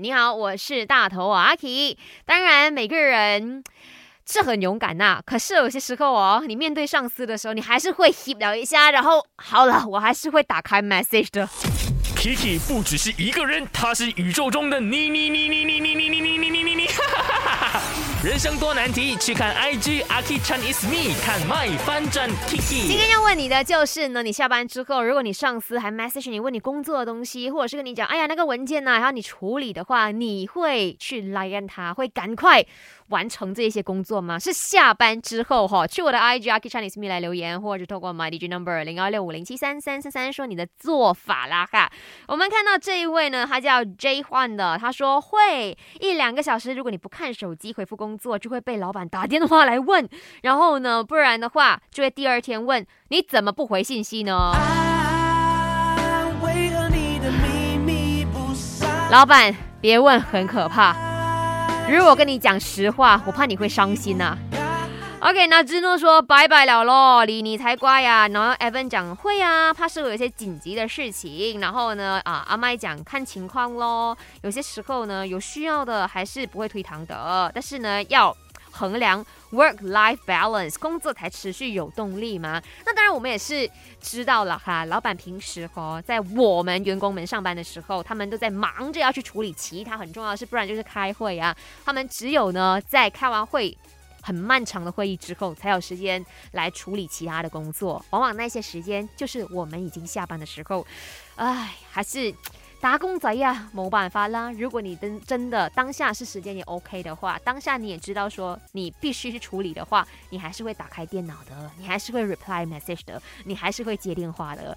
你好，我是大头阿 K。当然，每个人是很勇敢呐，可是有些时候哦，你面对上司的时候，你还是会 hip 了一下，然后好了，我还是会打开 message 的。Kiki 不只是一个人，他是宇宙中的你你你你你你你你你。人生多难题，去看 IG Aki Chan is me，看 My 翻转 Kiki。今天要问你的就是呢，你下班之后，如果你上司还 message 你问你工作的东西，或者是跟你讲，哎呀那个文件呢，还要你处理的话，你会去来让他，会赶快完成这些工作吗？是下班之后哈，去我的 IG Aki Chan is me 来留言，或者是透过 My DJ Number 零二六五零七三三三三说你的做法啦哈。我们看到这一位呢，他叫 J 换的，他说会一两个小时，如果你不看手机回复工工作，就会被老板打电话来问，然后呢，不然的话就会第二天问你怎么不回信息呢？老板别问，很可怕。如果跟你讲实话，我怕你会伤心啊。OK，那芝诺说拜拜了咯，你你才乖呀。然后 Evan 讲会啊，怕是有一些紧急的事情。然后呢，啊阿麦讲看情况咯，有些时候呢有需要的还是不会推搪的，但是呢要衡量 work-life balance，工作才持续有动力嘛。那当然我们也是知道了哈，老板平时哦在我们员工们上班的时候，他们都在忙着要去处理其他很重要的事，不然就是开会啊。他们只有呢在开完会。很漫长的会议之后，才有时间来处理其他的工作。往往那些时间就是我们已经下班的时候。唉，还是打工仔呀，没办法啦。如果你真真的当下是时间也 OK 的话，当下你也知道说你必须去处理的话，你还是会打开电脑的，你还是会 reply message 的，你还是会接电话的。